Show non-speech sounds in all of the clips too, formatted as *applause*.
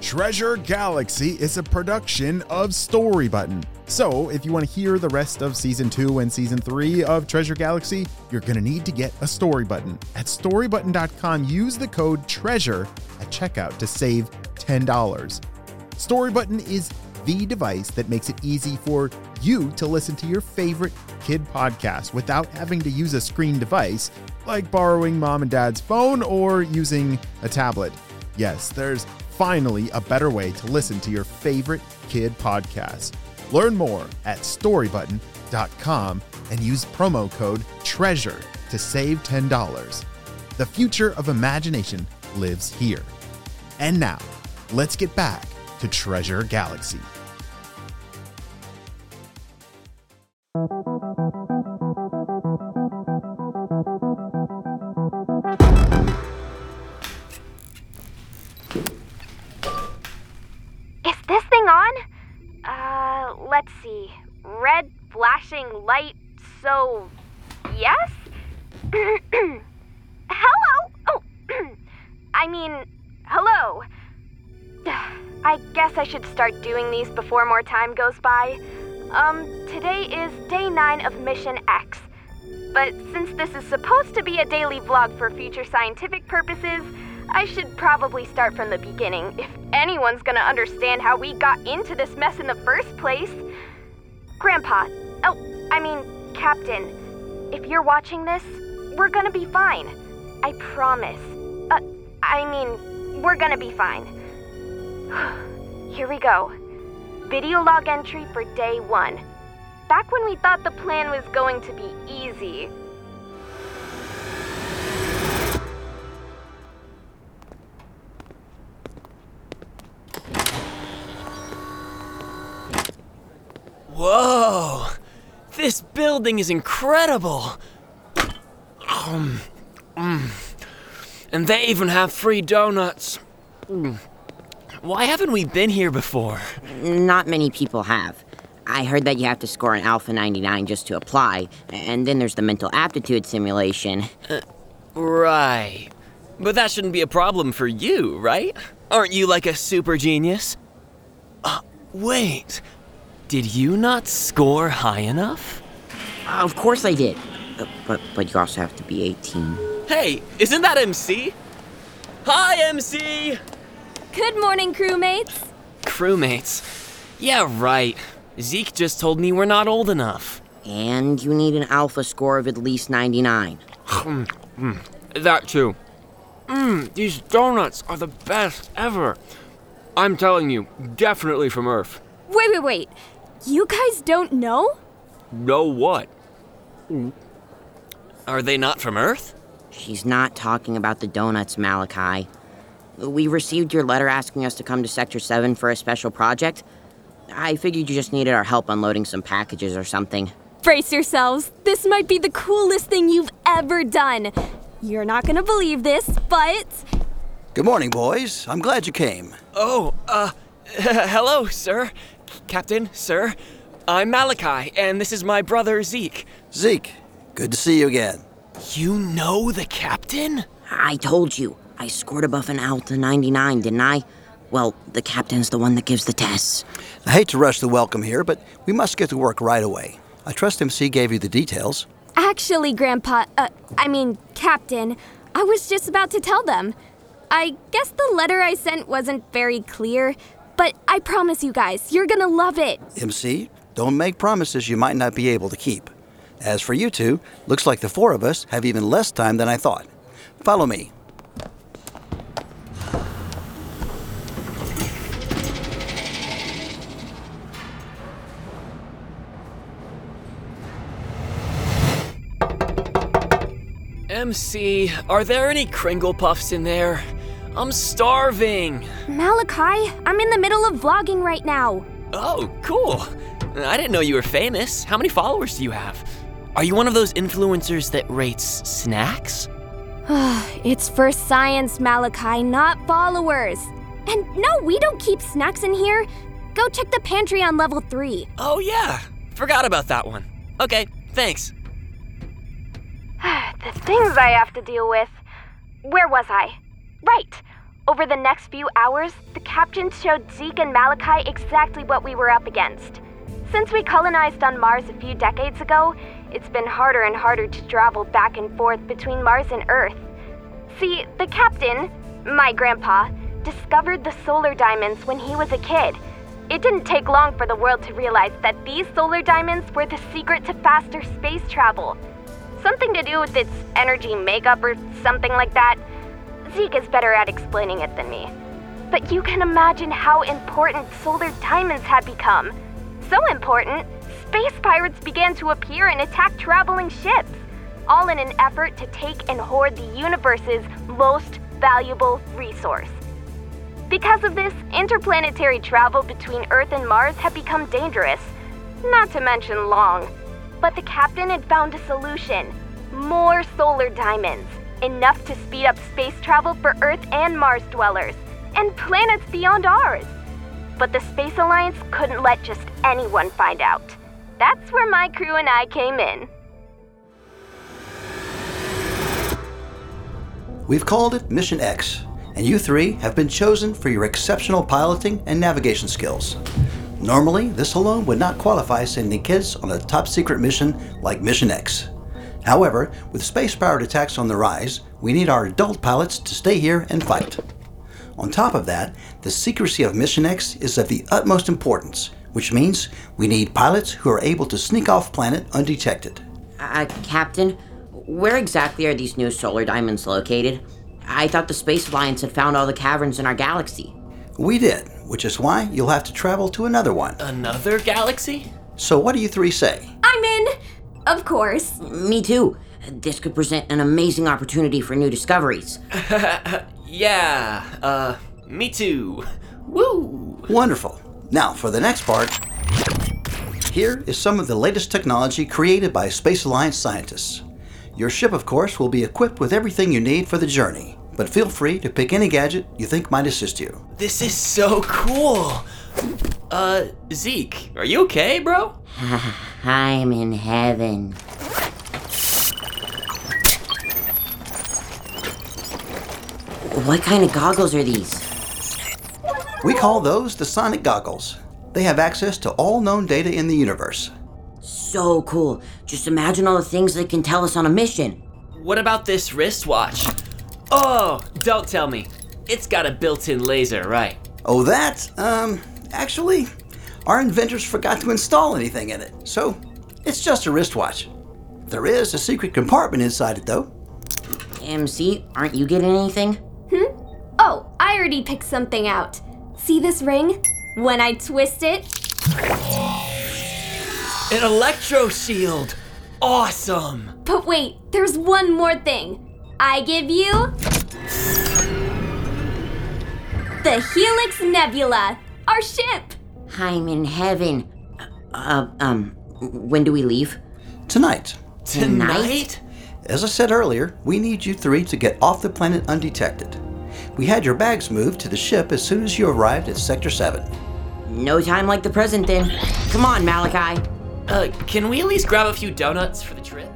Treasure Galaxy is a production of Storybutton. So, if you want to hear the rest of season 2 and season 3 of Treasure Galaxy, you're going to need to get a Storybutton. At storybutton.com, use the code TREASURE at checkout to save $10. Storybutton is the device that makes it easy for you to listen to your favorite kid podcast without having to use a screen device like borrowing mom and dad's phone or using a tablet. Yes, there's finally a better way to listen to your favorite kid podcast. Learn more at storybutton.com and use promo code TREASURE to save $10. The future of imagination lives here. And now, let's get back to Treasure Galaxy. On? Uh, let's see. Red flashing light, so. Yes? *clears throat* hello? Oh, *clears throat* I mean, hello. I guess I should start doing these before more time goes by. Um, today is day 9 of Mission X. But since this is supposed to be a daily vlog for future scientific purposes, I should probably start from the beginning if anyone's gonna understand how we got into this mess in the first place. Grandpa, oh, I mean, Captain, if you're watching this, we're gonna be fine. I promise. Uh, I mean, we're gonna be fine. *sighs* Here we go. Video log entry for day one. Back when we thought the plan was going to be easy. Whoa! This building is incredible! Um, mm. And they even have free donuts. Mm. Why haven't we been here before? Not many people have. I heard that you have to score an Alpha 99 just to apply, and then there's the mental aptitude simulation. Right. But that shouldn't be a problem for you, right? Aren't you like a super genius? Uh, wait. Did you not score high enough? Uh, of course I did. Uh, But but you also have to be 18. Hey, isn't that MC? Hi, MC! Good morning, crewmates. Crewmates. Yeah, right. Zeke just told me we're not old enough. And you need an alpha score of at least 99. Hmm, hmm. That too. Mmm, these donuts are the best ever. I'm telling you, definitely from Earth. Wait, wait, wait. You guys don't know? Know what? Are they not from Earth? She's not talking about the donuts, Malachi. We received your letter asking us to come to Sector 7 for a special project. I figured you just needed our help unloading some packages or something. Brace yourselves. This might be the coolest thing you've ever done. You're not gonna believe this, but Good morning, boys. I'm glad you came. Oh, uh, *laughs* hello, sir. Captain, sir. I'm Malachi, and this is my brother Zeke. Zeke, good to see you again. You know the captain? I told you, I scored above an Alpha 99, didn't I? Well, the captain's the one that gives the tests. I hate to rush the welcome here, but we must get to work right away. I trust MC gave you the details. actually, Grandpa, uh, I mean, Captain, I was just about to tell them. I guess the letter I sent wasn't very clear, but I promise you guys, you're gonna love it. MC, don't make promises you might not be able to keep. As for you two, looks like the four of us have even less time than I thought. Follow me. MC, are there any Kringle Puffs in there? I'm starving. Malachi, I'm in the middle of vlogging right now. Oh, cool. I didn't know you were famous. How many followers do you have? Are you one of those influencers that rates snacks? *sighs* it's for science, Malachi, not followers. And no, we don't keep snacks in here. Go check the pantry on level 3. Oh, yeah. Forgot about that one. Okay, thanks. *sighs* *sighs* the things I have to deal with. Where was I? Right. Over the next few hours, the captain showed Zeke and Malachi exactly what we were up against. Since we colonized on Mars a few decades ago, it's been harder and harder to travel back and forth between Mars and Earth. See, the captain, my grandpa, discovered the solar diamonds when he was a kid. It didn't take long for the world to realize that these solar diamonds were the secret to faster space travel. Something to do with its energy makeup or something like that. Zeke is better at explaining it than me. But you can imagine how important solar diamonds had become. So important, space pirates began to appear and attack traveling ships, all in an effort to take and hoard the universe's most valuable resource. Because of this, interplanetary travel between Earth and Mars had become dangerous, not to mention long. But the captain had found a solution more solar diamonds, enough to speed up space travel for Earth and Mars dwellers, and planets beyond ours. But the Space Alliance couldn't let just anyone find out. That's where my crew and I came in. We've called it Mission X, and you three have been chosen for your exceptional piloting and navigation skills. Normally, this alone would not qualify sending kids on a top secret mission like Mission X. However, with space powered attacks on the rise, we need our adult pilots to stay here and fight. On top of that, the secrecy of Mission X is of the utmost importance, which means we need pilots who are able to sneak off planet undetected. Uh, Captain, where exactly are these new solar diamonds located? I thought the Space Alliance had found all the caverns in our galaxy. We did, which is why you'll have to travel to another one. Another galaxy? So, what do you three say? I'm in! Of course. Me too. This could present an amazing opportunity for new discoveries. *laughs* Yeah, uh, me too. Woo! Wonderful. Now, for the next part, here is some of the latest technology created by Space Alliance scientists. Your ship, of course, will be equipped with everything you need for the journey, but feel free to pick any gadget you think might assist you. This is so cool! Uh, Zeke, are you okay, bro? *laughs* I'm in heaven. What kind of goggles are these? We call those the sonic goggles. They have access to all known data in the universe. So cool. Just imagine all the things they can tell us on a mission. What about this wristwatch? Oh, don't tell me. It's got a built in laser, right? Oh, that? Um, actually, our inventors forgot to install anything in it, so it's just a wristwatch. There is a secret compartment inside it, though. MC, aren't you getting anything? Hmm? Oh, I already picked something out. See this ring? When I twist it, An electro shield! Awesome! but wait, there's one more thing. I give you. The Helix Nebula, our ship. I'm in heaven. Uh, um, when do we leave? Tonight, Tonight? as I said earlier, we need you three to get off the planet undetected. We had your bags moved to the ship as soon as you arrived at Sector 7. No time like the present then. Come on, Malachi. Uh, can we at least grab a few donuts for the trip?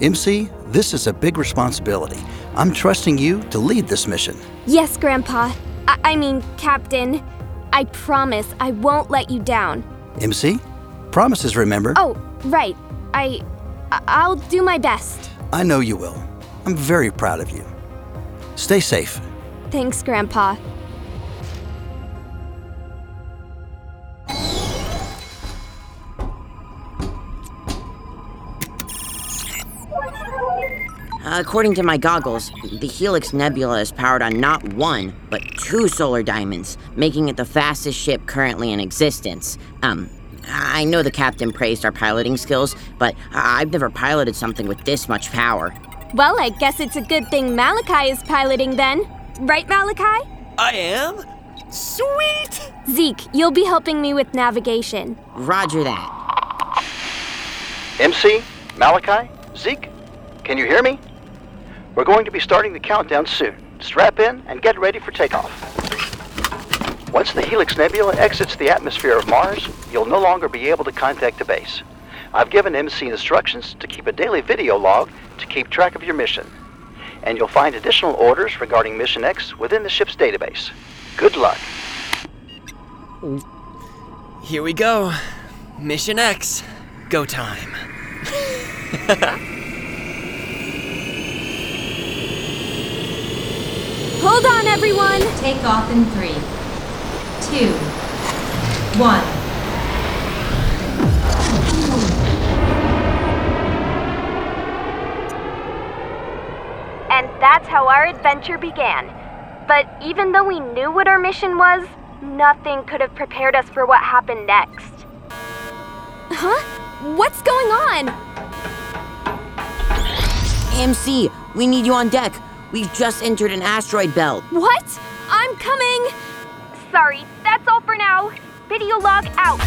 MC, this is a big responsibility. I'm trusting you to lead this mission. Yes, Grandpa. I, I mean, Captain. I promise I won't let you down. MC, promises, remember? Oh, right. I. I- I'll do my best. I know you will. I'm very proud of you. Stay safe. Thanks, Grandpa. According to my goggles, the Helix Nebula is powered on not one, but two solar diamonds, making it the fastest ship currently in existence. Um, I know the captain praised our piloting skills, but I- I've never piloted something with this much power. Well, I guess it's a good thing Malachi is piloting then. Right, Malachi? I am? Sweet! Zeke, you'll be helping me with navigation. Roger that. MC, Malachi, Zeke, can you hear me? We're going to be starting the countdown soon. Strap in and get ready for takeoff. Once the Helix Nebula exits the atmosphere of Mars, you'll no longer be able to contact the base. I've given MC instructions to keep a daily video log to keep track of your mission. and you'll find additional orders regarding Mission X within the ship's database. Good luck. Here we go. Mission X. Go time. *laughs* Hold on, everyone! Take off in three, two, one. And that's how our adventure began. But even though we knew what our mission was, nothing could have prepared us for what happened next. Huh? What's going on? AMC, we need you on deck. We've just entered an asteroid belt. What? I'm coming! Sorry, that's all for now. Video log out.